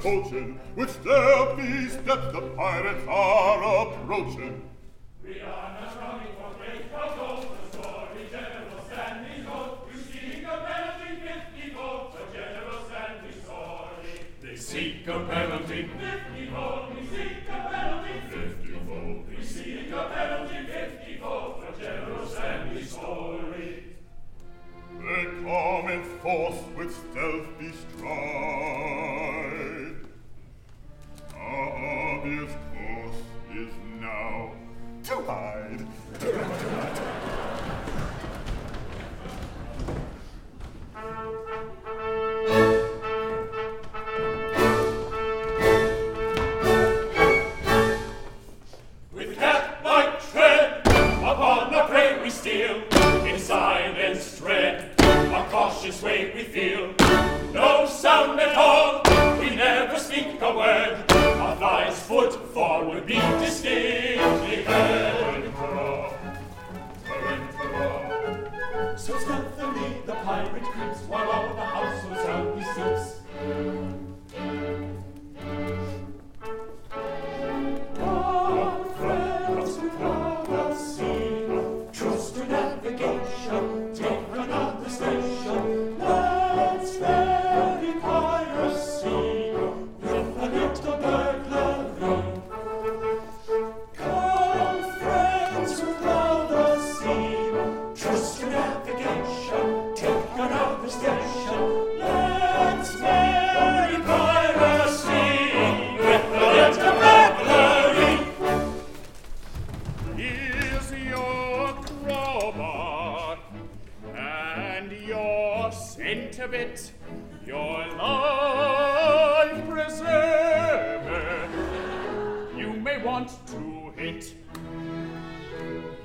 coaching, with stealthy steps the pirates are approaching. We are not running for great gold, the story General Stanley's old. You seek a penalty, fifty votes for General Stanley's story. They seek a penalty, fifty votes. We seek a penalty, fifty votes. We seek a penalty, fifty hide. With cat-like tread, upon the prey we steal. In silence tread, a cautious way we feel. No sound at all, we never speak a word. Our fly's foot forward beat distinctly The pirate creeps, while all the house so soundly sleeps. Our Your crowbar and your centrebit, your life preserver. You may want to hit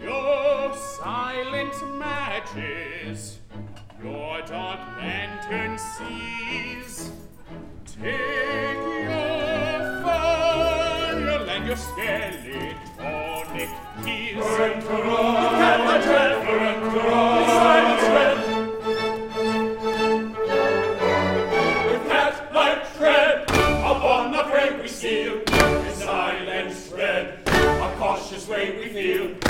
your silent matches, your dark lantern seize. Take meglio stelle ohne Kies. Renturò, renturò, renturò, renturò, Upon the prey we steal, in silence spread, a cautious way we feel.